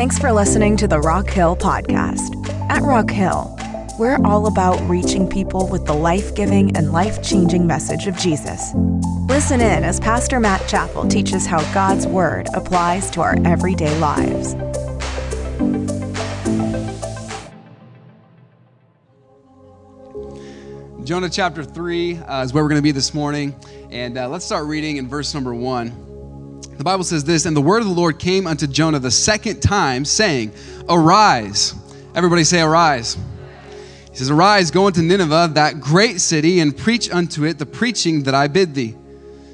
Thanks for listening to the Rock Hill Podcast. At Rock Hill, we're all about reaching people with the life giving and life changing message of Jesus. Listen in as Pastor Matt Chappell teaches how God's Word applies to our everyday lives. Jonah chapter 3 uh, is where we're going to be this morning. And uh, let's start reading in verse number 1. The Bible says this And the word of the Lord came unto Jonah the second time, saying, Arise. Everybody say, Arise. He says, Arise, go into Nineveh, that great city, and preach unto it the preaching that I bid thee.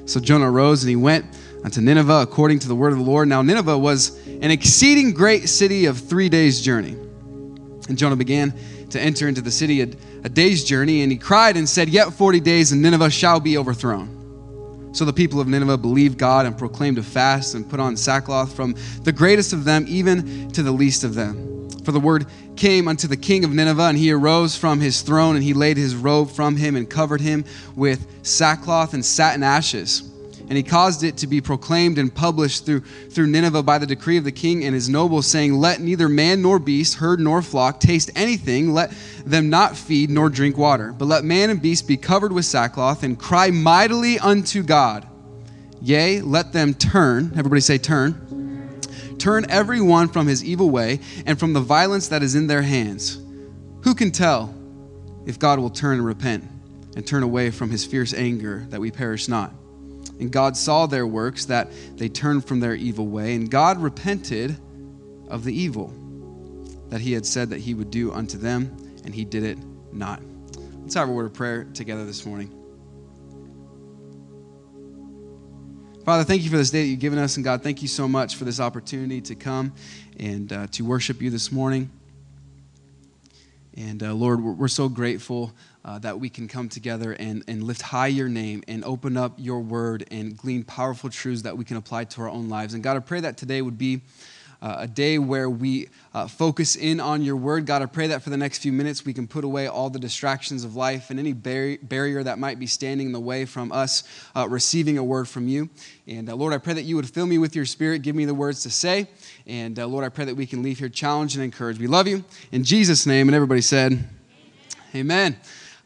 So Jonah arose and he went unto Nineveh according to the word of the Lord. Now, Nineveh was an exceeding great city of three days' journey. And Jonah began to enter into the city a, a day's journey, and he cried and said, Yet 40 days, and Nineveh shall be overthrown. So the people of Nineveh believed God and proclaimed a fast and put on sackcloth from the greatest of them even to the least of them. For the word came unto the king of Nineveh, and he arose from his throne, and he laid his robe from him and covered him with sackcloth and sat in ashes and he caused it to be proclaimed and published through, through Nineveh by the decree of the king and his nobles, saying, Let neither man nor beast, herd nor flock taste anything, let them not feed nor drink water, but let man and beast be covered with sackcloth and cry mightily unto God. Yea, let them turn, everybody say, turn. Turn every one from his evil way and from the violence that is in their hands. Who can tell if God will turn and repent and turn away from his fierce anger that we perish not? And God saw their works, that they turned from their evil way, and God repented of the evil that he had said that he would do unto them, and he did it not. Let's have a word of prayer together this morning. Father, thank you for this day that you've given us, and God, thank you so much for this opportunity to come and uh, to worship you this morning. And uh, Lord, we're, we're so grateful uh, that we can come together and, and lift high your name and open up your word and glean powerful truths that we can apply to our own lives. And God, I pray that today would be uh, a day where we uh, focus in on your word. God, I pray that for the next few minutes we can put away all the distractions of life and any bar- barrier that might be standing in the way from us uh, receiving a word from you. And uh, Lord, I pray that you would fill me with your spirit, give me the words to say. And uh, Lord, I pray that we can leave here challenged and encouraged. We love you. In Jesus' name, and everybody said, Amen. Amen.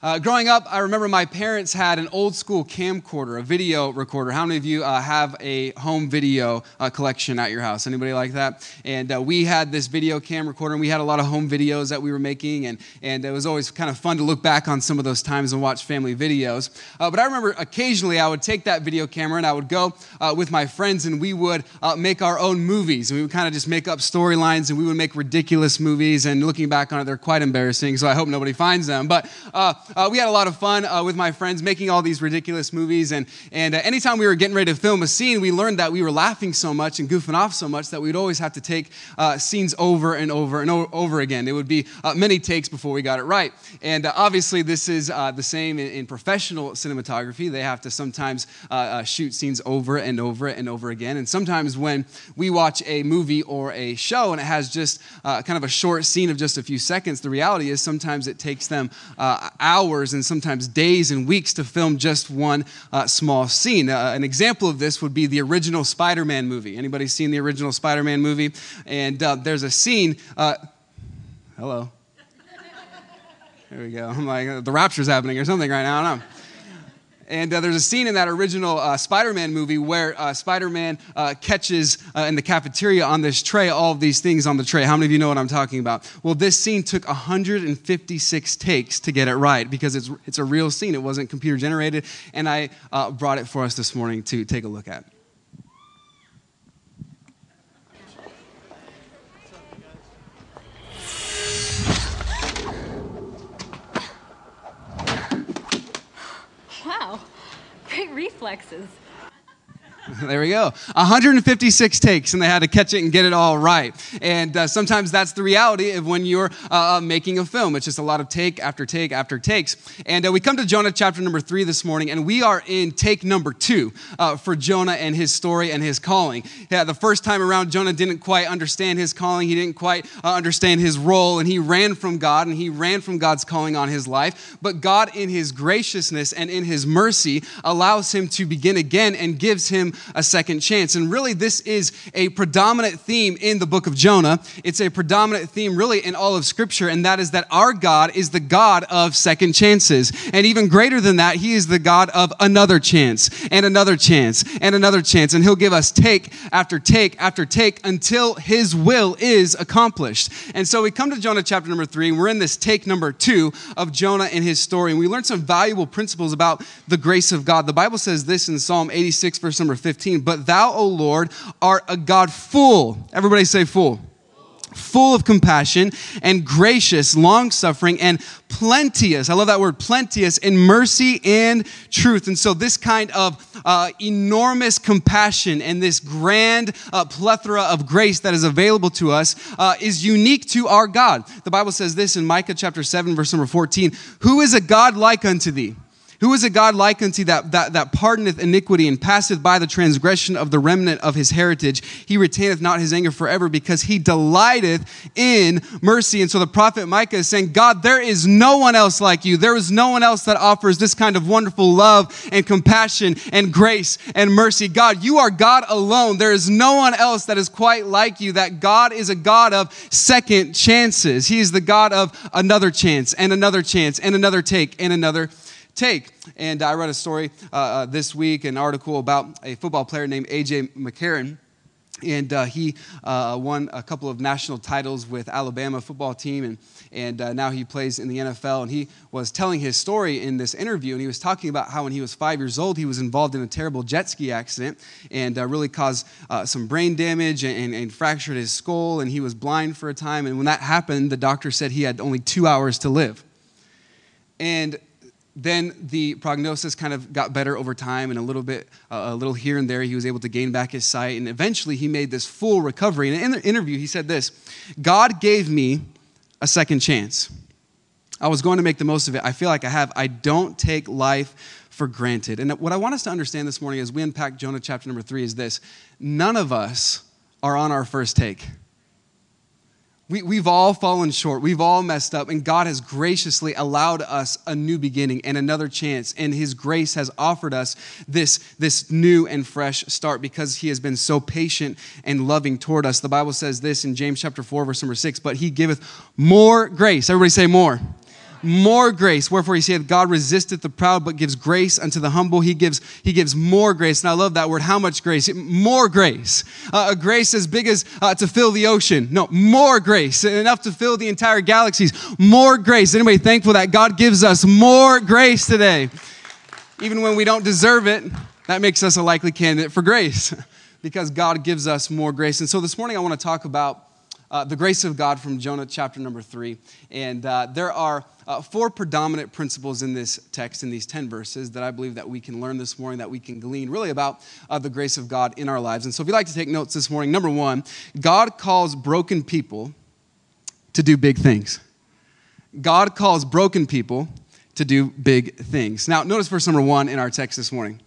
Uh, growing up, I remember my parents had an old school camcorder, a video recorder. How many of you uh, have a home video uh, collection at your house? Anybody like that? And uh, we had this video cam recorder, and we had a lot of home videos that we were making, and, and it was always kind of fun to look back on some of those times and watch family videos. Uh, but I remember occasionally I would take that video camera and I would go uh, with my friends, and we would make our own movies. And we would kind of just make up storylines, and we would make ridiculous movies. And looking back on it, they're quite embarrassing, so I hope nobody finds them. But uh, we had a lot of fun uh, with my friends making all these ridiculous movies. And, and uh, anytime we were getting ready to film a scene, we learned that we were laughing so much and goofing off so much that we'd always have to take uh, scenes over and over and o- over again. It would be uh, many takes before we got it right. And uh, obviously, this is the same in, in, professional cinematography. They have to sometimes shoot scenes over and over and over again. And sometimes when we watch a movie or a show and it has just kind of a short scene of just a few seconds, the reality is sometimes it takes them hours hours and sometimes days and weeks to film just one uh, small scene. Uh, an example of this would be the original Spider-Man movie. Anybody seen the original Spider-Man movie? And uh, there's a scene. Uh, hello. There we go. I'm like, the rapture's happening or something right now. I don't know. And uh, there's a scene in that original uh, Spider Man movie where uh, Spider Man uh, catches uh, in the cafeteria on this tray all of these things on the tray. How many of you know what I'm talking about? Well, this scene took 156 takes to get it right because it's, it's a real scene. It wasn't computer generated. And I uh, brought it for us this morning to take a look at. Reflexes. there we go. 156 takes, and they had to catch it and get it all right. And uh, sometimes that's the reality of when you're uh, uh, making a film. It's just a lot of take after take after takes. And uh, we come to Jonah chapter number three this morning, and we are in take number two uh, for Jonah and his story and his calling. Yeah, the first time around, Jonah didn't quite understand his calling. He didn't quite uh, understand his role, and he ran from God, and he ran from God's calling on his life. But God, in his graciousness and in his mercy, allows him to begin again and gives him a second chance. And really, this is a predominant theme in the book of Jonah. It's a predominant theme, really, in all of Scripture, and that is that our God is the God of second chances. And even greater than that, He is the God of another chance, and another chance, and another chance. And He'll give us take after take after take until His will is accomplished. And so we come to Jonah chapter number three, and we're in this take number two of Jonah and his story. And we learn some valuable principles about the grace of God. The Bible says this in Psalm 86, verse number 15 But thou, O Lord, art a God full. Everybody say full full of compassion and gracious, long suffering, and plenteous. I love that word, plenteous in mercy and truth. And so, this kind of uh, enormous compassion and this grand uh, plethora of grace that is available to us uh, is unique to our God. The Bible says this in Micah chapter 7, verse number 14 Who is a God like unto thee? Who is a God like unto that, that, that pardoneth iniquity and passeth by the transgression of the remnant of his heritage? He retaineth not his anger forever because he delighteth in mercy. And so the prophet Micah is saying, God, there is no one else like you. There is no one else that offers this kind of wonderful love and compassion and grace and mercy. God, you are God alone. There is no one else that is quite like you. That God is a God of second chances. He is the God of another chance and another chance and another take and another take. And I read a story uh, uh, this week, an article about a football player named A.J. McCarron. And uh, he uh, won a couple of national titles with Alabama football team, and, and uh, now he plays in the NFL. And he was telling his story in this interview, and he was talking about how when he was five years old, he was involved in a terrible jet ski accident and uh, really caused some brain damage and, and, and fractured his skull, and he was blind for a time. And when that happened, the doctor said he had only two hours to live. And then the prognosis kind of got better over time and a little bit uh, a little here and there he was able to gain back his sight. And eventually he made this full recovery. And in the interview he said this god gave me a second chance. I was going to make the most of it. I feel like i have. I don't take life for granted. And what i want us to understand this morning as we unpack jonah chapter number three is this. None of us are on our first take we, we've all fallen short. We've all messed up. And God has graciously allowed us a new beginning and another chance. And His grace has offered us this, this new and fresh start because He has been so patient and loving toward us. The Bible says this in James chapter 4, verse number 6 But He giveth more grace. Everybody say more more grace. Wherefore he saith, God resisteth the proud, but gives grace unto the humble. He gives, he gives more grace. And I love that word. How much grace? More grace. Uh, a grace as big as uh, to fill the ocean. No, more grace. Enough to fill the entire galaxies. More grace. Anybody thankful that God gives us more grace today? Even when we don't deserve it, that makes us a likely candidate for grace because God gives us more grace. And so this morning I want to talk about uh, the grace of God from Jonah chapter number three. And uh, there are uh, four predominant principles in this text, in these 10 verses, that I believe that we can learn this morning, that we can glean really about uh, the grace of God in our lives. And so if you'd like to take notes this morning, number one, God calls broken people to do big things. God calls broken people to do big things. Now, notice verse number one in our text this morning.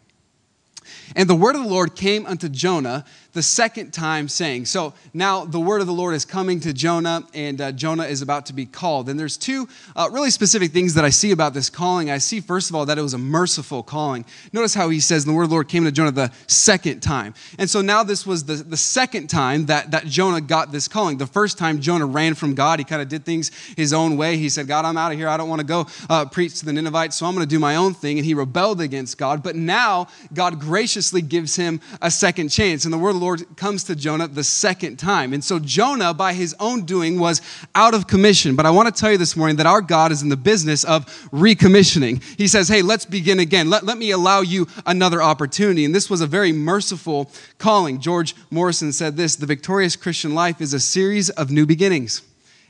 And the word of the Lord came unto Jonah the second time, saying, So now the word of the Lord is coming to Jonah, and uh, Jonah is about to be called. And there's two uh, really specific things that I see about this calling. I see, first of all, that it was a merciful calling. Notice how he says, The word of the Lord came to Jonah the second time. And so now this was the, the second time that, that Jonah got this calling. The first time Jonah ran from God, he kind of did things his own way. He said, God, I'm out of here. I don't want to go uh, preach to the Ninevites, so I'm going to do my own thing. And he rebelled against God. But now God graciously gives him a second chance. And the word Lord comes to Jonah the second time. And so Jonah, by his own doing, was out of commission. But I want to tell you this morning that our God is in the business of recommissioning. He says, Hey, let's begin again. Let, let me allow you another opportunity. And this was a very merciful calling. George Morrison said this The victorious Christian life is a series of new beginnings.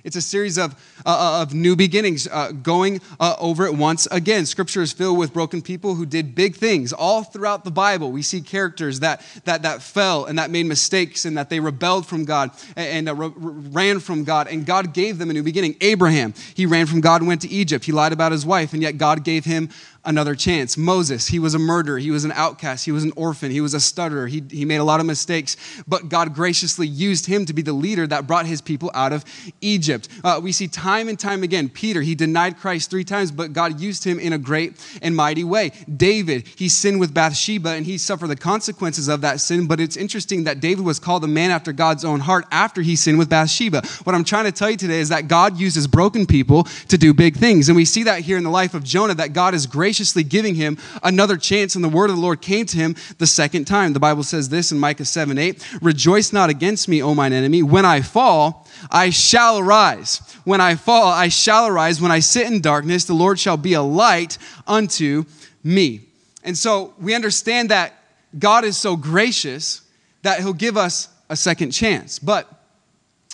It's a series of, uh, uh, of new beginnings, uh, going uh, over it once again. Scripture is filled with broken people who did big things. All throughout the Bible, we see characters that, that, that fell and that made mistakes and that they rebelled from God and, and uh, ran from God, and God gave them a new beginning. Abraham, he ran from God and went to Egypt. He lied about his wife, and yet God gave him another chance. Moses, he was a murderer, he was an outcast, he was an orphan, he was a stutterer, he, he made a lot of mistakes, but God graciously used him to be the leader that brought his people out of Egypt. Uh, we see time and time again, Peter, he denied Christ three times, but God used him in a great and mighty way. David, he sinned with Bathsheba and he suffered the consequences of that sin, but it's interesting that David was called a man after God's own heart after he sinned with Bathsheba. What I'm trying to tell you today is that God uses broken people to do big things. And we see that here in the life of Jonah, that God is graciously giving him another chance, and the word of the Lord came to him the second time. The Bible says this in Micah 7 8 Rejoice not against me, O mine enemy. When I fall, I shall arise. When I fall, I shall arise. When I sit in darkness, the Lord shall be a light unto me. And so we understand that God is so gracious that He'll give us a second chance. But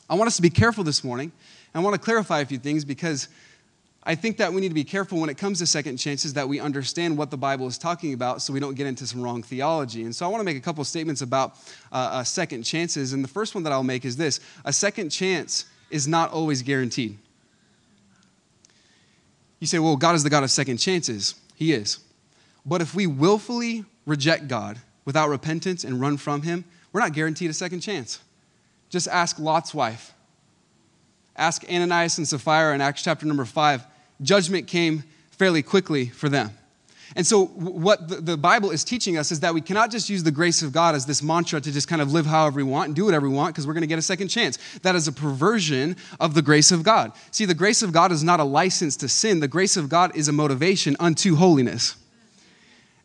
I want us to be careful this morning. I want to clarify a few things because I think that we need to be careful when it comes to second chances that we understand what the Bible is talking about so we don't get into some wrong theology. And so I want to make a couple statements about uh, uh, second chances. And the first one that I'll make is this a second chance is not always guaranteed. You say, well, God is the God of second chances. He is. But if we willfully reject God without repentance and run from Him, we're not guaranteed a second chance. Just ask Lot's wife. Ask Ananias and Sapphira in Acts chapter number 5. Judgment came fairly quickly for them. And so, what the Bible is teaching us is that we cannot just use the grace of God as this mantra to just kind of live however we want and do whatever we want because we're going to get a second chance. That is a perversion of the grace of God. See, the grace of God is not a license to sin, the grace of God is a motivation unto holiness.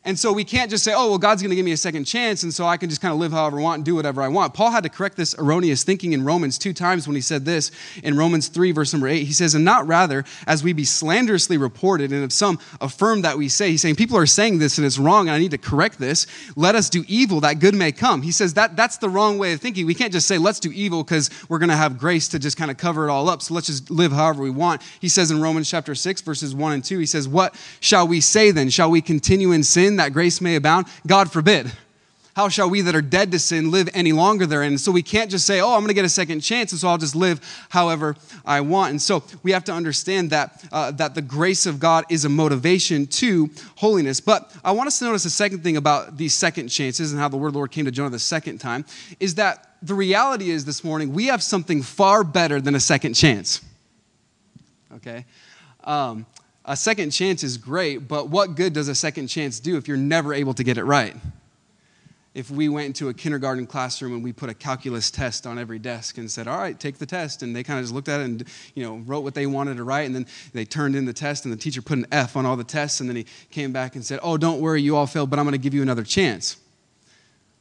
And so we can't just say, oh, well, God's going to give me a second chance, and so I can just kind of live however I want and do whatever I want. Paul had to correct this erroneous thinking in Romans two times when he said this in Romans 3, verse number 8. He says, And not rather as we be slanderously reported, and if some affirm that we say, he's saying, People are saying this and it's wrong, and I need to correct this. Let us do evil that good may come. He says that that's the wrong way of thinking. We can't just say, Let's do evil because we're going to have grace to just kind of cover it all up. So let's just live however we want. He says in Romans chapter 6, verses 1 and 2, he says, What shall we say then? Shall we continue in sin that grace may abound? God forbid. How shall we that are dead to sin live any longer therein? So we can't just say, oh, I'm going to get a second chance, and so I'll just live however I want. And so we have to understand that, uh, that the grace of God is a motivation to holiness. But I want us to notice a second thing about these second chances and how the word the Lord came to Jonah the second time is that the reality is this morning we have something far better than a second chance. Okay? Um, a second chance is great, but what good does a second chance do if you're never able to get it right? If we went into a kindergarten classroom and we put a calculus test on every desk and said, "All right, take the test," and they kind of just looked at it and you know wrote what they wanted to write, and then they turned in the test, and the teacher put an F on all the tests, and then he came back and said, "Oh, don't worry, you all failed, but I'm going to give you another chance."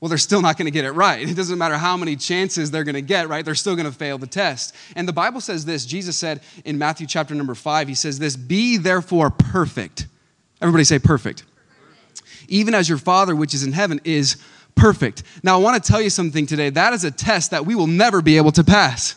Well, they're still not going to get it right. It doesn't matter how many chances they're going to get, right? They're still going to fail the test. And the Bible says this Jesus said in Matthew chapter number five, He says this Be therefore perfect. Everybody say perfect. Even as your Father which is in heaven is perfect. Now, I want to tell you something today. That is a test that we will never be able to pass.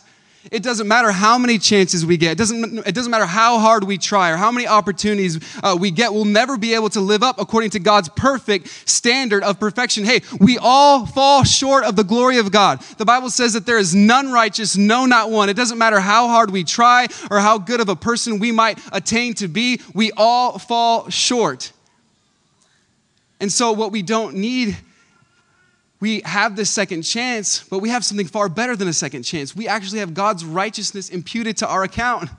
It doesn't matter how many chances we get. It doesn't, it doesn't matter how hard we try or how many opportunities uh, we get. We'll never be able to live up according to God's perfect standard of perfection. Hey, we all fall short of the glory of God. The Bible says that there is none righteous, no, not one. It doesn't matter how hard we try or how good of a person we might attain to be. We all fall short. And so, what we don't need we have this second chance, but we have something far better than a second chance. We actually have God's righteousness imputed to our account.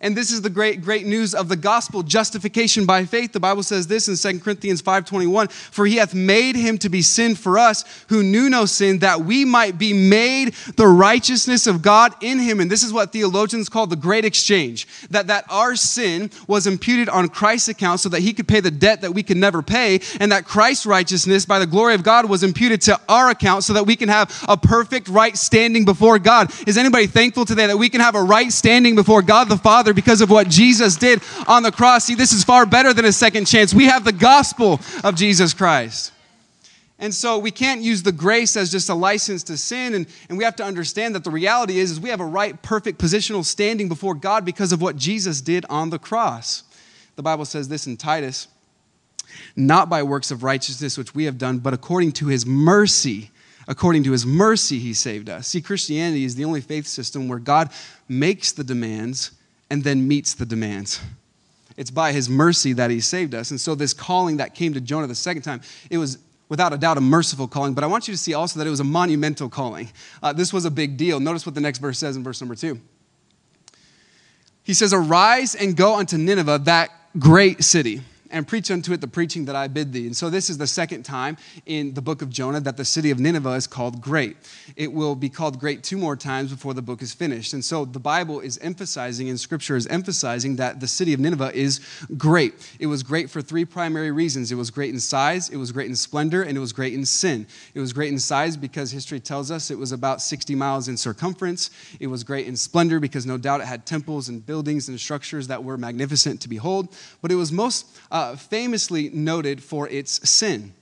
And this is the great, great news of the gospel, justification by faith. The Bible says this in 2 Corinthians 5.21, For he hath made him to be sin for us who knew no sin, that we might be made the righteousness of God in him. And this is what theologians call the great exchange, that, that our sin was imputed on Christ's account so that he could pay the debt that we could never pay, and that Christ's righteousness by the glory of God was imputed to our account so that we can have a perfect right standing before God. Is anybody thankful today that we can have a right standing before God the Father? Father because of what Jesus did on the cross. See, this is far better than a second chance. We have the gospel of Jesus Christ. And so we can't use the grace as just a license to sin. And, and we have to understand that the reality is, is we have a right, perfect positional standing before God because of what Jesus did on the cross. The Bible says this in Titus not by works of righteousness which we have done, but according to his mercy. According to his mercy, he saved us. See, Christianity is the only faith system where God makes the demands and then meets the demands. It's by his mercy that he saved us. And so, this calling that came to Jonah the second time, it was without a doubt a merciful calling, but I want you to see also that it was a monumental calling. Uh, this was a big deal. Notice what the next verse says in verse number two. He says, Arise and go unto Nineveh, that great city and preach unto it the preaching that I bid thee. And so this is the second time in the book of Jonah that the city of Nineveh is called great. It will be called great two more times before the book is finished. And so the Bible is emphasizing and scripture is emphasizing that the city of Nineveh is great. It was great for three primary reasons. It was great in size, it was great in splendor, and it was great in sin. It was great in size because history tells us it was about 60 miles in circumference. It was great in splendor because no doubt it had temples and buildings and structures that were magnificent to behold. But it was most uh, uh, famously noted for its sin.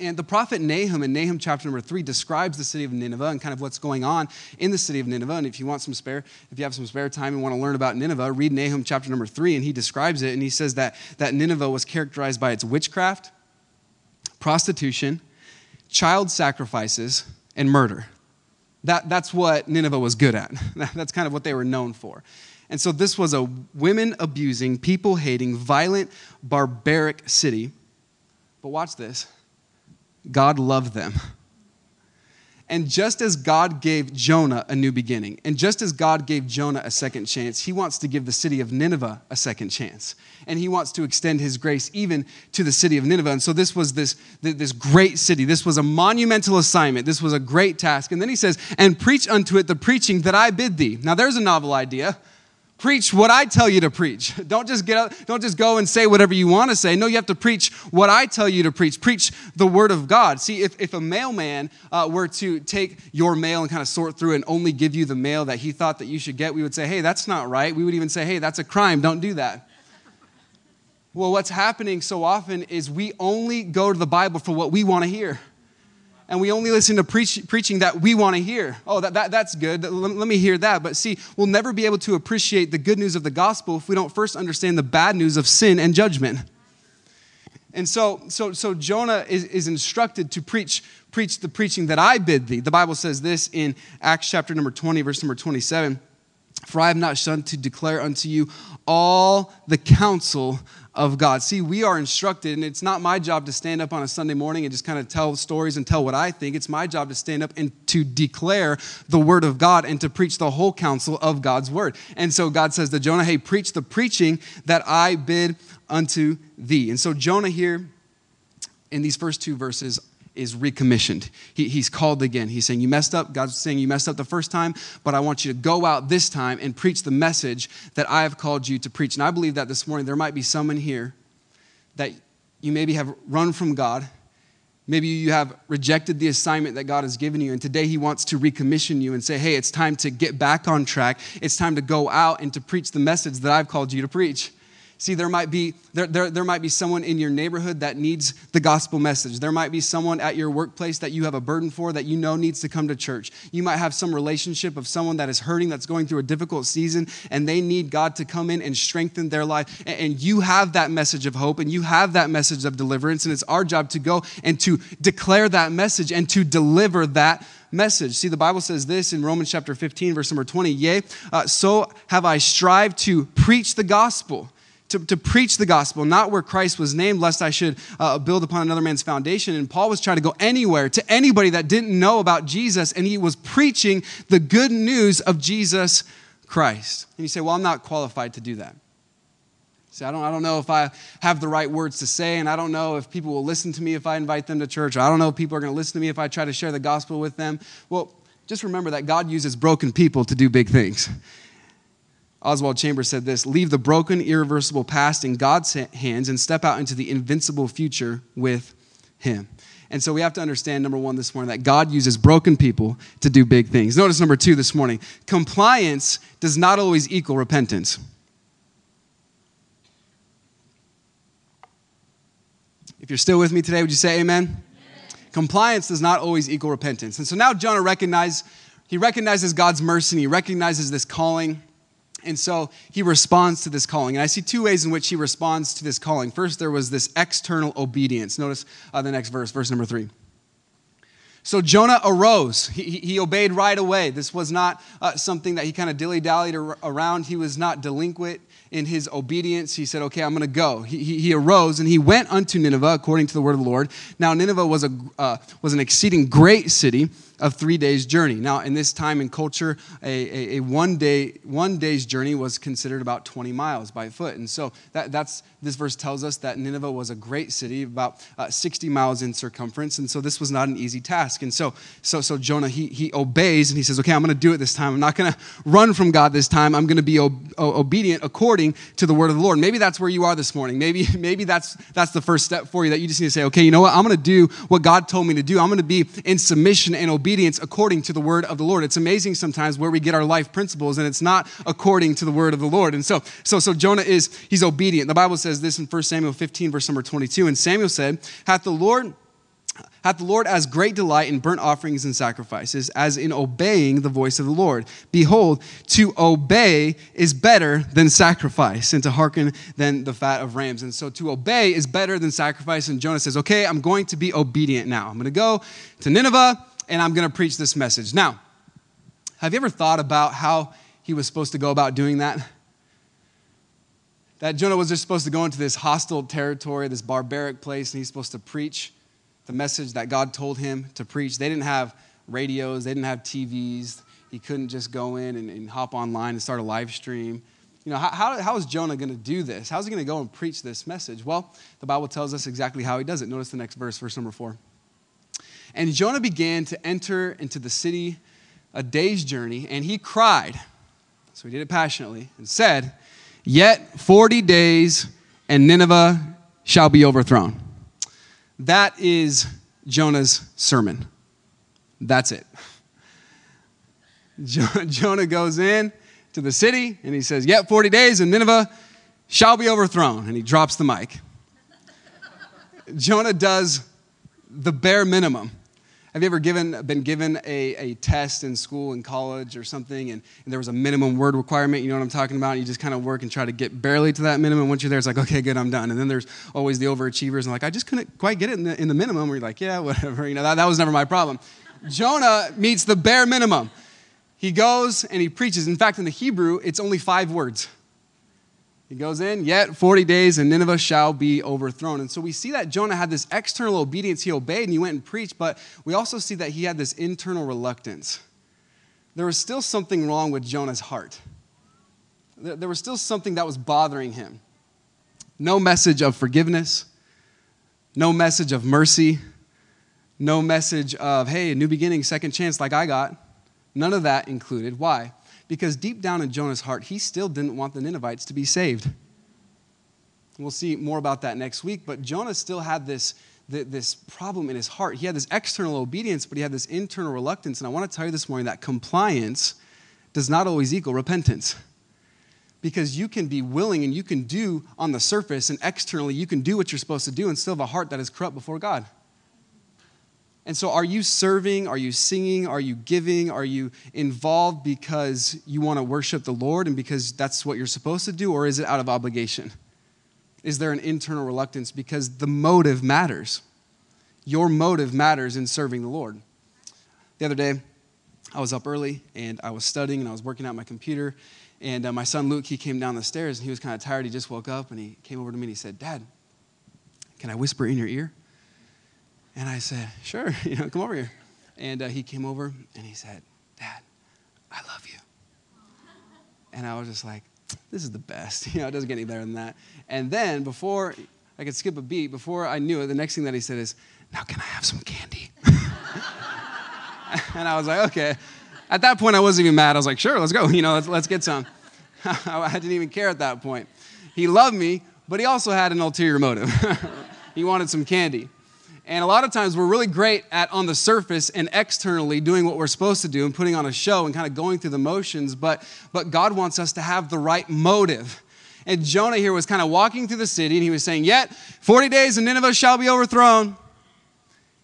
And the prophet Nahum in Nahum chapter number three describes the city of Nineveh and kind of what's going on in the city of Nineveh. And if you want some spare, if you have some spare time and want to learn about Nineveh, read Nahum chapter number three, and he describes it. And he says that, that Nineveh was characterized by its witchcraft, prostitution, child sacrifices, and murder. That, that's what Nineveh was good at. That's kind of what they were known for. And so this was a women abusing, people hating, violent, barbaric city. But watch this God loved them. And just as God gave Jonah a new beginning, and just as God gave Jonah a second chance, he wants to give the city of Nineveh a second chance. And he wants to extend his grace even to the city of Nineveh. And so this was this, this great city. This was a monumental assignment. This was a great task. And then he says, And preach unto it the preaching that I bid thee. Now there's a novel idea. Preach what I tell you to preach. Don't just get up, don't just go and say whatever you want to say. No, you have to preach what I tell you to preach. Preach the word of God. See, if, if a mailman uh, were to take your mail and kind of sort through and only give you the mail that he thought that you should get, we would say, hey, that's not right. We would even say, hey, that's a crime. Don't do that. Well, what's happening so often is we only go to the Bible for what we want to hear and we only listen to preach, preaching that we want to hear. Oh, that, that, that's good. Let, let me hear that. But see, we'll never be able to appreciate the good news of the gospel if we don't first understand the bad news of sin and judgment. And so, so, so Jonah is, is instructed to preach, preach the preaching that I bid thee. The Bible says this in Acts chapter number 20, verse number 27. For I have not shunned to declare unto you all the counsel of God. See, we are instructed, and it's not my job to stand up on a Sunday morning and just kind of tell stories and tell what I think. It's my job to stand up and to declare the word of God and to preach the whole counsel of God's word. And so God says to Jonah, Hey, preach the preaching that I bid unto thee. And so Jonah here in these first two verses is recommissioned. He, he's called again. He's saying, You messed up. God's saying, You messed up the first time, but I want you to go out this time and preach the message that I have called you to preach. And I believe that this morning there might be someone here that you maybe have run from God. Maybe you have rejected the assignment that God has given you, and today He wants to recommission you and say, Hey, it's time to get back on track. It's time to go out and to preach the message that I've called you to preach. See, there might be there, there, there might be someone in your neighborhood that needs the gospel message. There might be someone at your workplace that you have a burden for that you know needs to come to church. You might have some relationship of someone that is hurting, that's going through a difficult season, and they need God to come in and strengthen their life. And, and you have that message of hope and you have that message of deliverance, and it's our job to go and to declare that message and to deliver that message. See, the Bible says this in Romans chapter 15, verse number 20 Yea, uh, so have I strived to preach the gospel to, to preach the gospel, not where Christ was named, lest I should uh, build upon another man's foundation. And Paul was trying to go anywhere to anybody that didn't know about Jesus, and he was preaching the good news of Jesus Christ. And you say, Well, I'm not qualified to do that. See, I don't, I don't know if I have the right words to say, and I don't know if people will listen to me if I invite them to church, or I don't know if people are going to listen to me if I try to share the gospel with them. Well, just remember that God uses broken people to do big things. Oswald Chambers said this Leave the broken, irreversible past in God's hands and step out into the invincible future with Him. And so we have to understand, number one, this morning, that God uses broken people to do big things. Notice number two this morning compliance does not always equal repentance. If you're still with me today, would you say amen? amen? Compliance does not always equal repentance. And so now Jonah recognizes, he recognizes God's mercy and he recognizes this calling. And so he responds to this calling. And I see two ways in which he responds to this calling. First, there was this external obedience. Notice uh, the next verse, verse number three. So Jonah arose. He, he obeyed right away. This was not uh, something that he kind of dilly dallied around. He was not delinquent in his obedience. He said, Okay, I'm going to go. He, he, he, arose and he went unto Nineveh according to the word of the Lord. Now, Nineveh was, a, uh, was an exceeding great city of three days' journey. Now, in this time and culture, a, a, a, one, day, one day's journey was considered about 20 miles by foot. And so that, that's, this verse tells us that Nineveh was a great city, about uh, 60 miles in circumference. And so this was not an easy task. And so, so, so Jonah, he, he obeys and he says, okay, I'm going to do it this time. I'm not going to run from God this time. I'm going to be ob- obedient according to the word of the Lord. Maybe that's where you are this morning. Maybe, maybe that's, that's the first step for you that you just need to say, okay, you know what? I'm going to do what God told me to do. I'm going to be in submission and obedience obedience according to the word of the Lord. It's amazing sometimes where we get our life principles and it's not according to the word of the Lord. And so, so, so Jonah is, he's obedient. The Bible says this in 1 Samuel 15, verse number 22. And Samuel said, Hath the Lord hath the Lord as great delight in burnt offerings and sacrifices as in obeying the voice of the Lord. Behold, to obey is better than sacrifice, and to hearken than the fat of rams. And so to obey is better than sacrifice. And Jonah says, Okay, I'm going to be obedient now. I'm going to go to Nineveh and I'm going to preach this message. Now, have you ever thought about how he was supposed to go about doing that? That Jonah was just supposed to go into this hostile territory, this barbaric place, and he's supposed to preach the message that God told him to preach. They didn't have radios, they didn't have TVs. He couldn't just go in and, and hop online and start a live stream. You know, how, how, how is Jonah going to do this? How's he going to go and preach this message? Well, the Bible tells us exactly how he does it. Notice the next verse, verse number four. And Jonah began to enter into the city a day's journey, and he cried. So he did it passionately and said, Yet 40 days, and Nineveh shall be overthrown. That is Jonah's sermon. That's it. Jonah goes in to the city and he says, Yet 40 days, and Nineveh shall be overthrown. And he drops the mic. Jonah does the bare minimum. Have you ever given, been given a, a test in school, in college, or something, and, and, there was a minimum word requirement? You know what I'm talking about? And you just kind of work and try to get barely to that minimum. Once you're there, it's like, okay, good, I'm done. And then there's always the overachievers, and like, I just couldn't quite get it in the, in the minimum. Where you're like, yeah, whatever. You know, that, that was never my problem. Jonah meets the bare minimum. He goes and he preaches. In fact, in the Hebrew, it's only five words. He goes in, yet 40 days and Nineveh shall be overthrown. And so we see that Jonah had this external obedience. He obeyed and he went and preached, but we also see that he had this internal reluctance. There was still something wrong with Jonah's heart. There was still something that was bothering him. No message of forgiveness, no message of mercy, no message of, hey, a new beginning, second chance like I got. None of that included. Why? Because deep down in Jonah's heart, he still didn't want the Ninevites to be saved. We'll see more about that next week, but Jonah still had this, this problem in his heart. He had this external obedience, but he had this internal reluctance. And I want to tell you this morning that compliance does not always equal repentance. Because you can be willing and you can do on the surface and externally, you can do what you're supposed to do and still have a heart that is corrupt before God. And so, are you serving? Are you singing? Are you giving? Are you involved because you want to worship the Lord and because that's what you're supposed to do? Or is it out of obligation? Is there an internal reluctance? Because the motive matters. Your motive matters in serving the Lord. The other day, I was up early and I was studying and I was working out my computer. And uh, my son Luke, he came down the stairs and he was kind of tired. He just woke up and he came over to me and he said, Dad, can I whisper in your ear? And I said, Sure, you know, come over here. And uh, he came over and he said, Dad, I love you. And I was just like, This is the best. You know, it doesn't get any better than that. And then before I could skip a beat, before I knew it, the next thing that he said is, Now can I have some candy? and I was like, Okay. At that point, I wasn't even mad. I was like, Sure, let's go. You know, let's, let's get some. I didn't even care at that point. He loved me, but he also had an ulterior motive. he wanted some candy. And a lot of times we're really great at on the surface and externally doing what we're supposed to do and putting on a show and kind of going through the motions, but, but God wants us to have the right motive. And Jonah here was kind of walking through the city and he was saying, Yet 40 days and Nineveh shall be overthrown.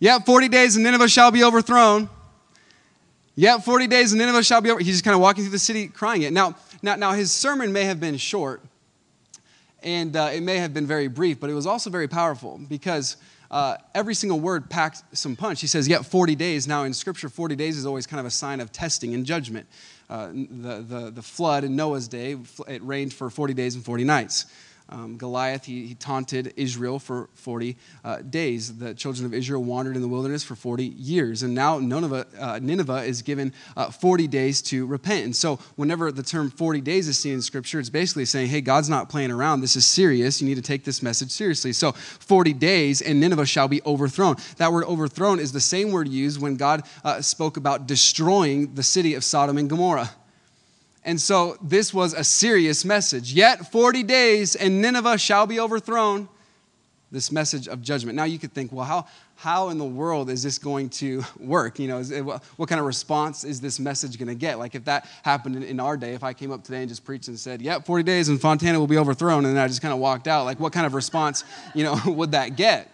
Yet 40 days and Nineveh shall be overthrown. Yet 40 days and Nineveh shall be over. He's just kind of walking through the city crying it. Now, now, now his sermon may have been short and uh, it may have been very brief, but it was also very powerful because uh, every single word packs some punch. He says, Yet 40 days. Now, in Scripture, 40 days is always kind of a sign of testing and judgment. Uh, the, the, the flood in Noah's day, it rained for 40 days and 40 nights. Um, Goliath, he, he, taunted Israel for 40 uh, days. The children of Israel wandered in the wilderness for 40 years. And now Nineveh, uh, Nineveh is given uh, 40 days to repent. And so, whenever the term 40 days is seen in Scripture, it's basically saying, hey, God's not playing around. This is serious. You need to take this message seriously. So, 40 days, and Nineveh shall be overthrown. That word overthrown is the same word used when God uh, spoke about destroying the city of Sodom and Gomorrah. And so this was a serious message. Yet 40 days and Nineveh shall be overthrown. This message of judgment. Now you could think, well, how, how in the world is this going to work? You know, it, what kind of response is this message going to get? Like if that happened in, in, our day, if I came up today and just preached and said, yep, 40 days and Fontana will be overthrown, and then I just kind of walked out, like what kind of response, you know, would that get?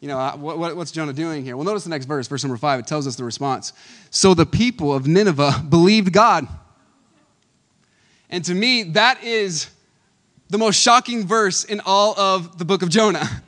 You know, what, what, what's Jonah doing here? Well, notice the next verse, verse number five, it tells us the response. So the people of Nineveh believed God and to me, that is the most shocking verse in all of the book of Jonah.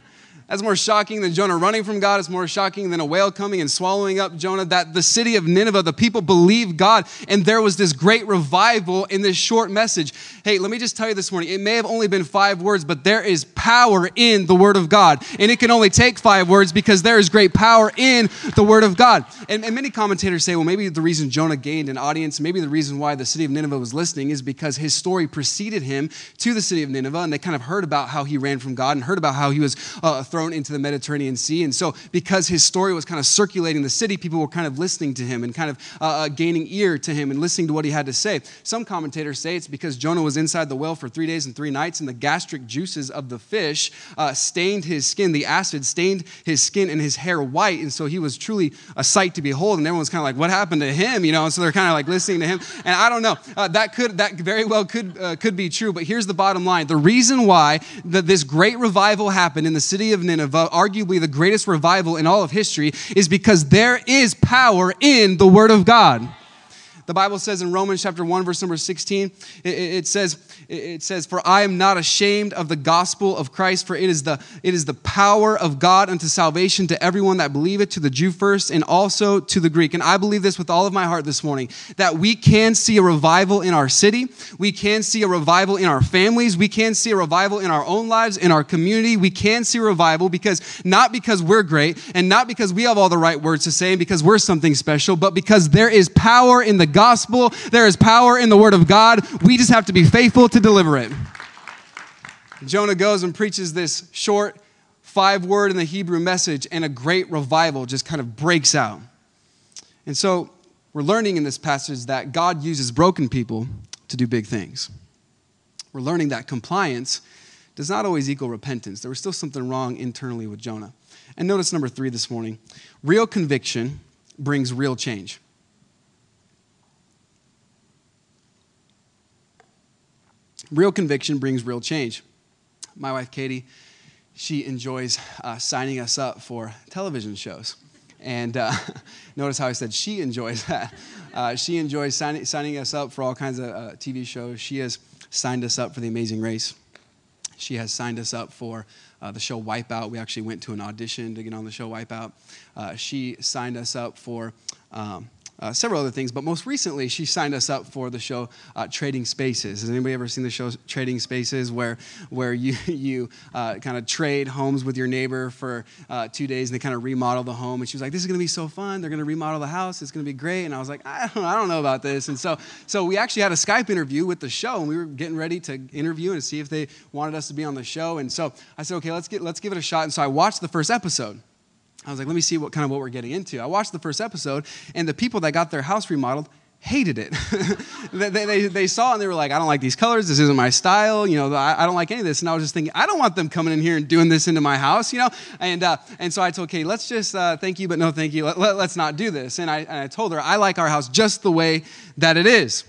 That's more shocking than Jonah running from God. It's more shocking than a whale coming and swallowing up Jonah. That the city of Nineveh, the people believed God, and there was this great revival in this short message. Hey, let me just tell you this morning it may have only been five words, but there is power in the Word of God. And it can only take five words because there is great power in the Word of God. And, and many commentators say, well, maybe the reason Jonah gained an audience, maybe the reason why the city of Nineveh was listening is because his story preceded him to the city of Nineveh, and they kind of heard about how he ran from God and heard about how he was uh, thrown thrown into the Mediterranean Sea. And so, because his story was kind of circulating the city, people were kind of listening to him and kind of uh, uh, gaining ear to him and listening to what he had to say. Some commentators say it's because Jonah was inside the well for three days and three nights, and the gastric juices of the fish uh, stained his skin. The acid stained his skin and his hair white. And so, he was truly a sight to behold. And everyone's kind of like, what happened to him? You know, and so they're kind of like listening to him. And I don't know. Uh, that could, that very well could, uh, could be true. But here's the bottom line the reason why that this great revival happened in the city of Nineveh, arguably the greatest revival in all of history, is because there is power in the Word of God. The Bible says in Romans chapter 1, verse number 16, it, it, says, it says, For I am not ashamed of the gospel of Christ, for it is the it is the power of God unto salvation to everyone that believeth, to the Jew first, and also to the Greek. And I believe this with all of my heart this morning, that we can see a revival in our city, we can see a revival in our families, we can see a revival in our own lives, in our community. We can see revival because not because we're great and not because we have all the right words to say and because we're something special, but because there is power in the gospel. There is power in the word of God. We just have to be faithful to deliver it. Jonah goes and preaches this short five word in the Hebrew message, and a great revival just kind of breaks out. And so we're learning in this passage that God uses broken people to do big things. We're learning that compliance does not always equal repentance. There was still something wrong internally with Jonah. And notice number three this morning real conviction brings real change. Real conviction brings real change. My wife, Katie, she enjoys uh, signing us up for television shows. And uh, notice how I said she enjoys that. Uh, she enjoys signing, signing us up for all kinds of uh, TV shows. She has signed us up for The Amazing Race. She has signed us up for uh, the show Wipeout. We actually went to an audition to get on the show Wipeout. Uh, she signed us up for um, uh, several other things, but most recently she signed us up for the show uh, Trading Spaces. Has anybody ever seen the show Trading Spaces, where where you you uh, kind of trade homes with your neighbor for uh, two days and they kind of remodel the home? And she was like, "This is going to be so fun. They're going to remodel the house. It's going to be great." And I was like, I don't, "I don't know about this." And so so we actually had a Skype interview with the show, and we were getting ready to interview and see if they wanted us to be on the show. And so I said, "Okay, let's get let's give it a shot." And so I watched the first episode. I was like, let me see what kind of what we're getting into. I watched the first episode, and the people that got their house remodeled hated it. they, they, they, saw and they were like, I don't like these colors. This isn't my style. You know, I, I, don't like any of this. And I was just thinking, I don't want them coming in here and doing this into my house, you know? And, uh, and so I told Katie, let's just uh, thank you, but no thank you. Let, us let, not do this. And I, and I told her, I like our house just the way that it is.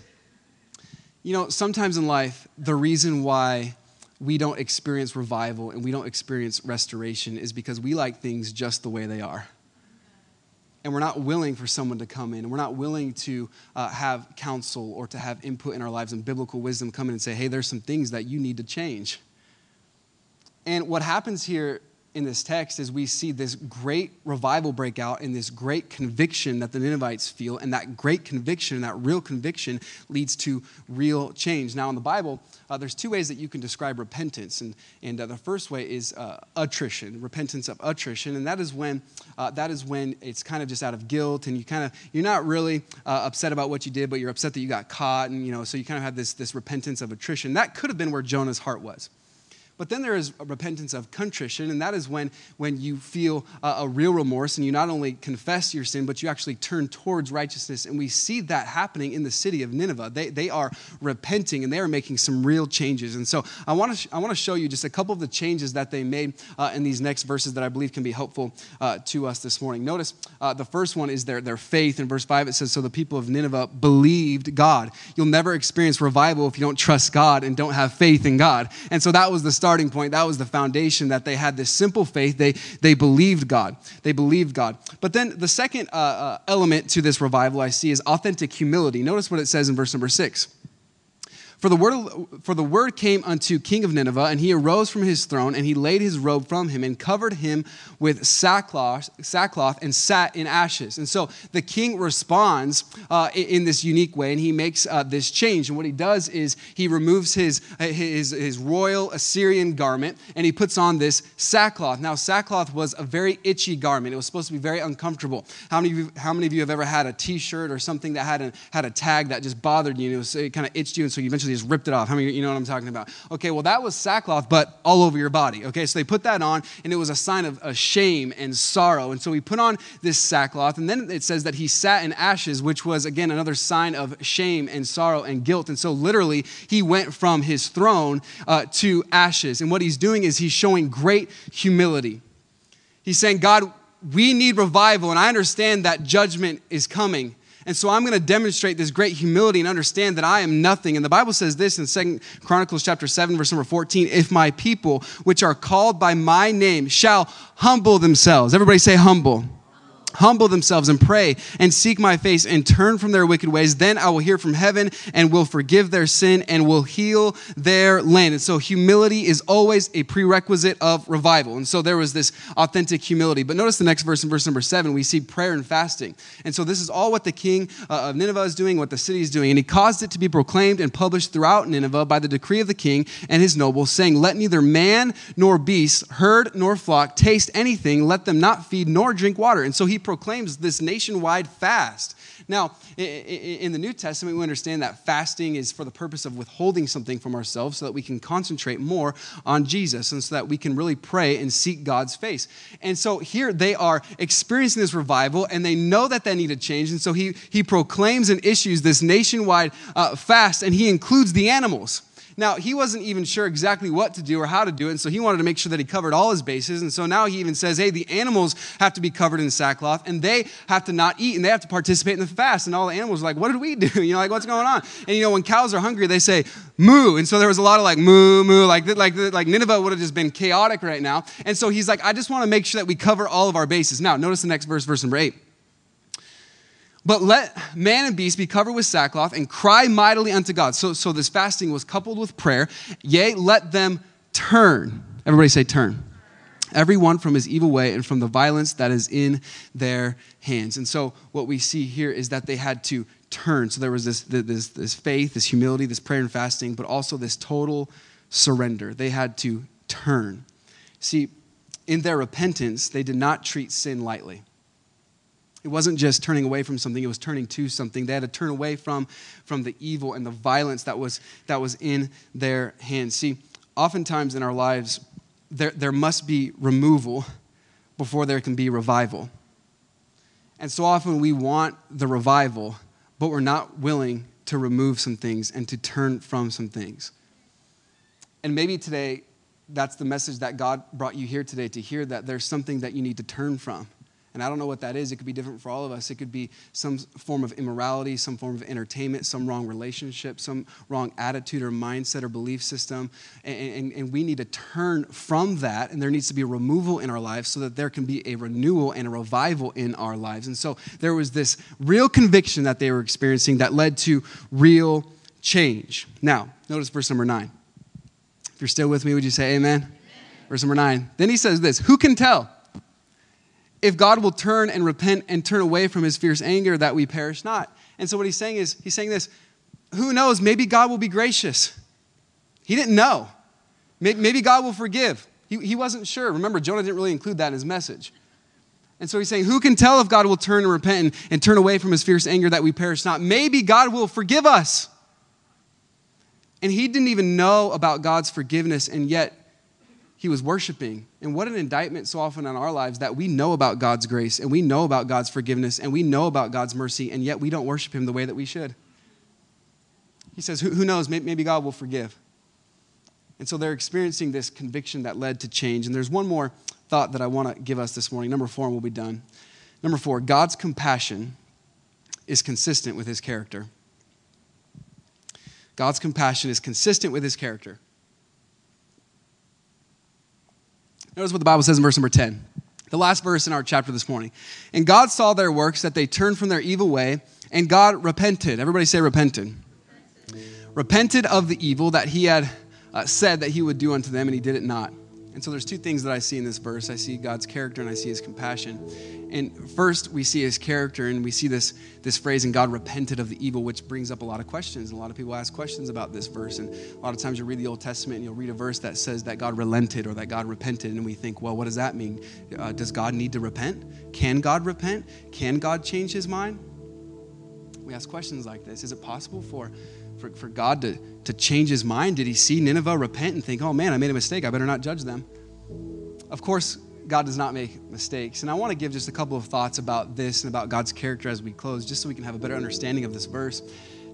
You know, sometimes in life, the reason why we don't experience revival and we don't experience restoration is because we like things just the way they are. And we're not willing for someone to come in, and we're not willing to uh, have counsel or to have input in our lives and biblical wisdom come in and say, hey, there's some things that you need to change. And what happens here in this text is we see this great revival break out and this great conviction that the Ninevites feel. And that great conviction, that real conviction, leads to real change. Now, in the Bible, uh, there's two ways that you can describe repentance. And, and uh, the first way is uh, attrition, repentance of attrition. And that is when uh, that is when it's kind of just out of guilt and you kind of, you're not really uh, upset about what you did, but you're upset that you got caught. And, you know, so you kind of have this, this repentance of attrition. That could have been where Jonah's heart was. But then there is repentance of contrition, and that is when, when you feel a, real remorse and you not only confess your sin, but you actually turn towards righteousness. And we see that happening in the city of Nineveh. They, they are repenting and they are making some real changes. And so I want to sh- I want to show you just a couple of the changes that they made uh, in these next verses that I believe can be helpful uh, to us this morning. Notice uh, the first one is their, their faith. In verse 5, it says, So the people of Nineveh believed God. You'll never experience revival if you don't trust God and don't have faith in God. And so that was the starting point. That was the foundation that they had this simple faith. They, they believed God. They believed God. But then the second uh, uh, element to this revival I see is authentic humility. Notice what it says in verse number six. For the, word, for the word came unto King of Nineveh, and he arose from his throne, and he laid his robe from him, and covered him with sackcloth, sackcloth and sat in ashes. And so the king responds uh, in this unique way, and he makes uh, this change. And what he does is he removes his, uh, his, his royal Assyrian garment, and he puts on this sackcloth. Now, sackcloth was a very itchy garment. It was supposed to be very uncomfortable. How many of you, how many of you have ever had a t-shirt or something that had a, had a tag that just bothered you, and it, it kind of itched you, and so you eventually just ripped it off. How many you know what I'm talking about? Okay, well, that was sackcloth, but all over your body. Okay, so they put that on, and it was a sign of shame and sorrow. And so he put on this sackcloth, and then it says that he sat in ashes, which was, again, another sign of shame and sorrow and guilt. And so literally, he went from his throne uh, to ashes. And what he's doing is he's showing great humility. He's saying, God, we need revival, and I understand that judgment is coming. And so I'm going to demonstrate this great humility and understand that I am nothing. And the Bible says this in Second Chronicles chapter 7 verse number 14, if my people which are called by my name shall humble themselves. Everybody say humble humble themselves and pray and seek my face and turn from their wicked ways, then I will hear from heaven and will forgive their sin and will heal their land. And so humility is always a prerequisite of revival. And so there was this authentic humility. But notice the next verse in verse number seven, we see prayer and fasting. And so this is all what the king uh, of Nineveh is doing, what the city is doing. And he caused it to be proclaimed and published throughout Nineveh by the decree of the king and his nobles, saying, Let neither man nor beast, herd nor flock taste anything, let them not feed nor drink water. And so he proclaims this nationwide fast. Now, in the New Testament, we understand that fasting is for the purpose of withholding something from ourselves so that we can concentrate more on Jesus and so that we can really pray and seek God's face. And so here they are experiencing this revival and they know that they need a change. And so he, he proclaims and issues this nationwide uh, fast and he includes the animals. Now, he wasn't even sure exactly what to do or how to do it, and so he wanted to make sure that he covered all his bases. And so now he even says, hey, the animals have to be covered in sackcloth, and they have to not eat, and they have to participate in the fast. And all the animals are like, what did we do? You know, like, what's going on? And you know, when cows are hungry, they say, moo. And so there was a lot of like, moo, moo, like, like, like Nineveh would have just been chaotic right now. And so he's like, I just want to make sure that we cover all of our bases. Now, notice the next verse, verse number eight. But let man and beast be covered with sackcloth and cry mightily unto God. So, so this fasting was coupled with prayer. Yea, let them turn. Everybody say, turn. Everyone from his evil way and from the violence that is in their hands. And so, what we see here is that they had to turn. So, there was this, this, this faith, this humility, this prayer and fasting, but also this total surrender. They had to turn. See, in their repentance, they did not treat sin lightly. It wasn't just turning away from something, it was turning to something. They had to turn away from, from the evil and the violence that was, that was in their hands. See, oftentimes in our lives, there, there must be removal before there can be revival. And so often we want the revival, but we're not willing to remove some things and to turn from some things. And maybe today, that's the message that God brought you here today to hear that there's something that you need to turn from and I don't know what that is. It could be different for all of us. It could be some form of immorality, some form of entertainment, some wrong relationship, some wrong attitude or mindset or belief system. And, and, and, we need to turn from that, and there needs to be removal in our lives so that there can be a renewal and a revival in our lives. And so there was this real conviction that they were experiencing that led to real change. Now, notice verse number nine. If you're still with me, would you say amen? Verse number nine. Then he says this Who can tell if God will turn and repent and turn away from his fierce anger that we perish not? And so what he's saying is, he's saying this Who knows? Maybe God will be gracious. He didn't know. Maybe God will forgive. He, he wasn't sure. Remember, Jonah didn't really include that in his message. And so he's saying, Who can tell if God will turn and repent and, and turn away from his fierce anger that we perish not? Maybe God will forgive us. And he didn't even know about God's forgiveness, and yet he was worshiping. And what an indictment so often in our lives that we know about God's grace and we know about God's forgiveness and we know about God's mercy, and yet we don't worship him the way that we should. He says, Who, who knows? Maybe God will forgive. And so they're experiencing this conviction that led to change. And there's one more thought that I want to give us this morning. Number four, and we'll be done. Number four, God's compassion is consistent with his character. God's compassion is consistent with his character. Notice what the Bible says in verse number 10, the last verse in our chapter this morning. And God saw their works, that they turned from their evil way, and God repented. Everybody say repented. Repented, repented of the evil that he had uh, said that he would do unto them, and he did it not. And so there's two things that I see in this verse. I see God's character and I see his compassion. And first, we see his character and we see this, this phrase, and God repented of the evil, which brings up a lot of questions. A lot of people ask questions about this verse. And a lot of times you'll read the Old Testament and you'll read a verse that says that God relented or that God repented. And we think, well, what does that mean? Uh, does God need to repent? Can God repent? Can God change his mind? We ask questions like this. Is it possible for for, for God to, to change his mind? Did he see Nineveh repent and think, oh man, I made a mistake, I better not judge them? Of course, God does not make mistakes. And I want to give just a couple of thoughts about this and about God's character as we close, just so we can have a better understanding of this verse.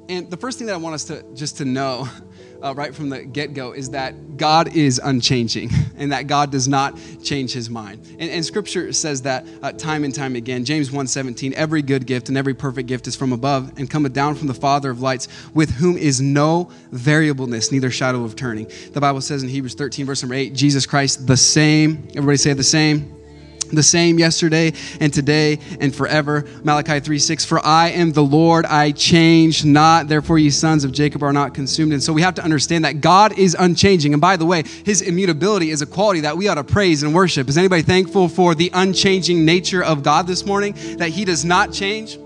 And the first thing that I want us to just to know uh, right from the get go is that God is unchanging and that God does not change his mind. And, and scripture says that uh, time and time again. James 1:17, every good gift and every perfect gift is from above and cometh down from the Father of lights, with whom is no variableness, neither shadow of turning. The Bible says in Hebrews 13, verse number 8, Jesus Christ the same. Everybody say the same the same yesterday and today and forever. Malachi 3 6, for I am the Lord, I change not, therefore ye sons of Jacob are not consumed. And so we have to understand that God is unchanging. And by the way, his immutability is a quality that we ought to praise and worship. Is anybody thankful for the unchanging nature of God this morning? That he does not change?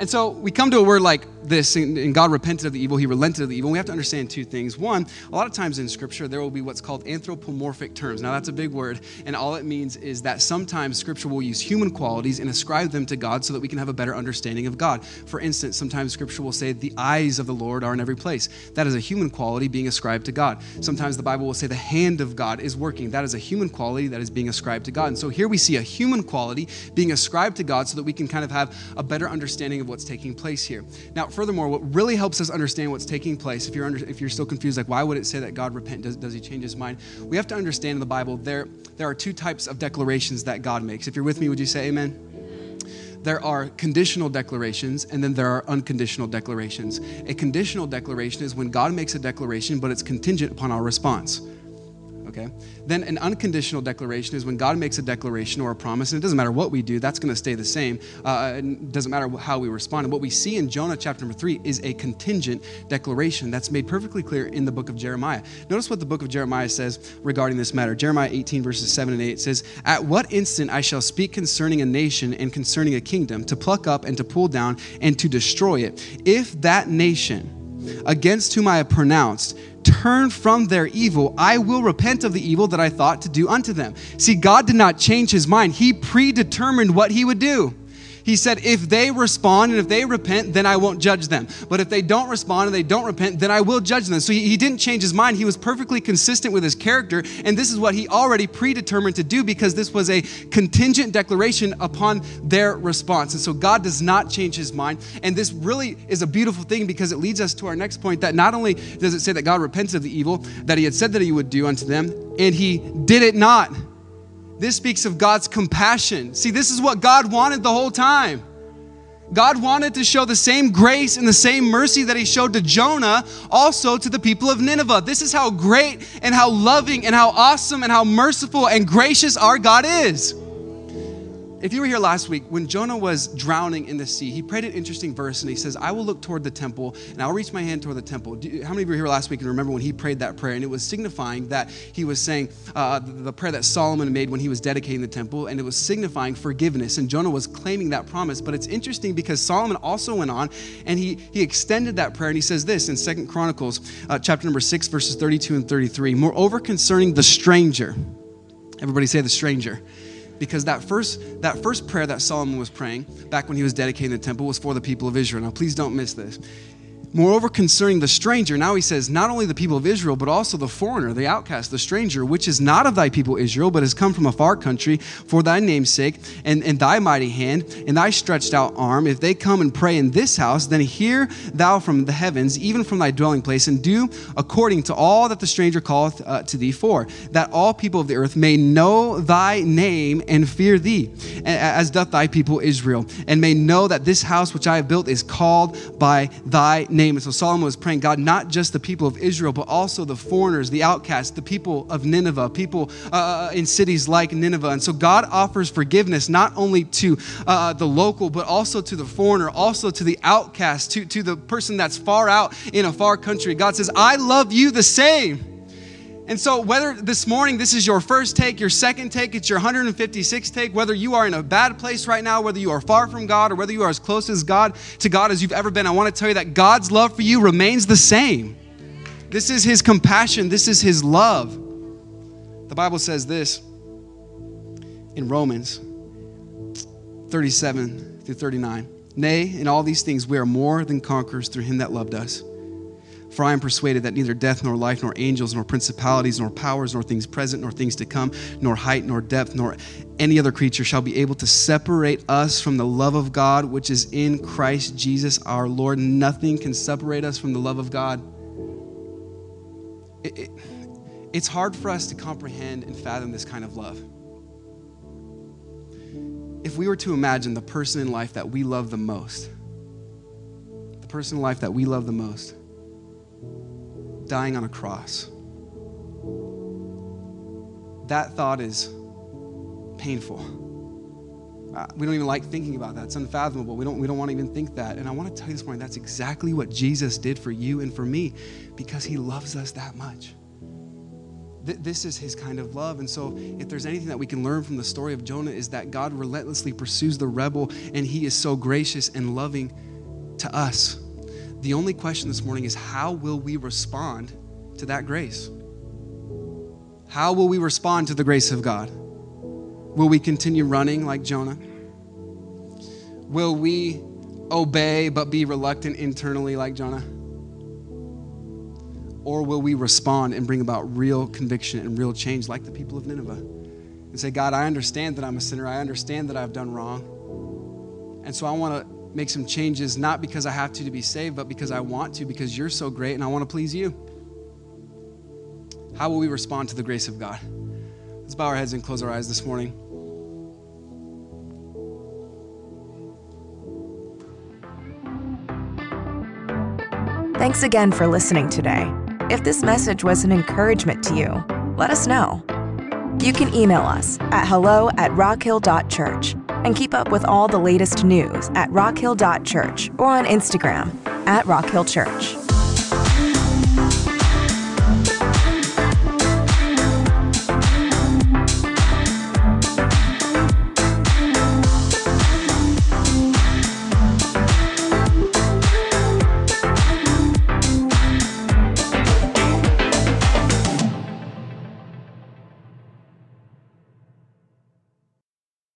And so we come to a word like this, and God repented of the evil, he relented of the evil. We have to understand two things. One, a lot of times in Scripture, there will be what's called anthropomorphic terms. Now, that's a big word, and all it means is that sometimes Scripture will use human qualities and ascribe them to God so that we can have a better understanding of God. For instance, sometimes Scripture will say, The eyes of the Lord are in every place. That is a human quality being ascribed to God. Sometimes the Bible will say, The hand of God is working. That is a human quality that is being ascribed to God. And so here we see a human quality being ascribed to God so that we can kind of have a better understanding of what's taking place here. Now, furthermore, what really helps us understand what's taking place, if you're, under, if you're still confused, like why would it say that God repent? Does, does he change his mind? We have to understand in the Bible there, there are two types of declarations that God makes. If you're with me, would you say amen? there are conditional declarations and then there are unconditional declarations. A conditional declaration is when God makes a declaration, but it's contingent upon our response okay? Then an unconditional declaration is when God makes a declaration or a promise, and it doesn't matter what we do, that's going to stay the same. Uh, it doesn't matter how we respond. And what we see in Jonah chapter number three is a contingent declaration that's made perfectly clear in the book of Jeremiah. Notice what the book of Jeremiah says regarding this matter. Jeremiah 18, verses 7 and 8 says, At what instant I shall speak concerning a nation and concerning a kingdom, to pluck up and to pull down and to destroy it, if that nation against whom I have pronounced turn from their evil, I will repent of the evil that I thought to do unto them. See, God did not change his mind, He predetermined what He would do. He said, if they respond and if they repent, then I won't judge them. But if they don't respond and they don't repent, then I will judge them. So he, he, didn't change his mind. He was perfectly consistent with his character. And this is what he already predetermined to do because this was a contingent declaration upon their response. And so God does not change his mind. And this really is a beautiful thing because it leads us to our next point that not only does it say that God repented of the evil that he had said that he would do unto them, and he did it not. This speaks of God's compassion. See, this is what God wanted the whole time. God wanted to show the same grace and the same mercy that he showed to Jonah also to the people of Nineveh. This is how great and how loving and how awesome and how merciful and gracious our God is. If you were here last week, when Jonah was drowning in the sea, he prayed an interesting verse and he says, I will look toward the temple and I'll reach my hand toward the temple. You, how many of you were here last week and remember when he prayed that prayer? And it was signifying that he was saying uh, the, prayer that Solomon made when he was dedicating the temple, and it was signifying forgiveness. And Jonah was claiming that promise. But it's interesting because Solomon also went on and he, he extended that prayer and he says this in Second Chronicles, uh, chapter number 6, verses 32 and 33. Moreover, concerning the stranger, everybody say the stranger because that first that first prayer that Solomon was praying back when he was dedicating the temple was for the people of Israel. Now please don't miss this. Moreover, concerning the stranger, now he says, not only the people of Israel, but also the foreigner, the outcast, the stranger, which is not of thy people Israel, but has come from a far country for thy name's sake, and, and thy mighty hand, and thy stretched out arm. If they come and pray in this house, then hear thou from the heavens, even from thy dwelling place, and do according to all that the stranger calleth uh, to thee for, that all people of the earth may know thy name and fear thee, as doth thy people Israel, and may know that this house which I have built is called by thy name name. And so Solomon was praying, God, not just the people of Israel, but also the foreigners, the outcasts, the people of Nineveh, people uh, uh, in cities like Nineveh. And so God offers forgiveness not only to uh, the local, but also to the foreigner, also to the outcast, to, to the person that's far out in a far country. God says, I love you the same. And so, whether this morning this is your first take, your second take, it's your 156th take, whether you are in a bad place right now, whether you are far from God, or whether you are as close as God to God as you've ever been, I want to tell you that God's love for you remains the same. This is His compassion, this is His love. The Bible says this in Romans 37 through 39. Nay, in all these things we are more than conquerors through Him that loved us. For I am persuaded that neither death, nor life, nor angels, nor principalities, nor powers, nor things present, nor things to come, nor height, nor depth, nor any other creature shall be able to separate us from the love of God which is in Christ Jesus our Lord. Nothing can separate us from the love of God. It, it, it's hard for us to comprehend and fathom this kind of love. If we were to imagine the person in life that we love the most, the person in life that we love the most, dying on a cross. That thought is painful. Uh, we don't even like thinking about that. It's unfathomable. We don't, we don't want to even think that. And I want to tell you this morning that's exactly what Jesus did for you and for me because he loves us that much. Th- this is his kind of love. And so, if there's anything that we can learn from the story of Jonah, is that God relentlessly pursues the rebel and he is so gracious and loving to us. The only question this morning is how will we respond to that grace? How will we respond to the grace of God? Will we continue running like Jonah? Will we obey but be reluctant internally like Jonah? Or will we respond and bring about real conviction and real change like the people of Nineveh? And say, God, I understand that I'm a sinner. I understand that I've done wrong. And so I want to make some changes, not because I have to to be saved, but because I want to, because you're so great and I want to please you. How will we respond to the grace of God? Let's bow our heads and close our eyes this morning. Thanks again for listening today. If this message was an encouragement to you, let us know. You can email us at hello at rockhill.church and keep up with all the latest news at rockhill.church or on Instagram at rockhillchurch.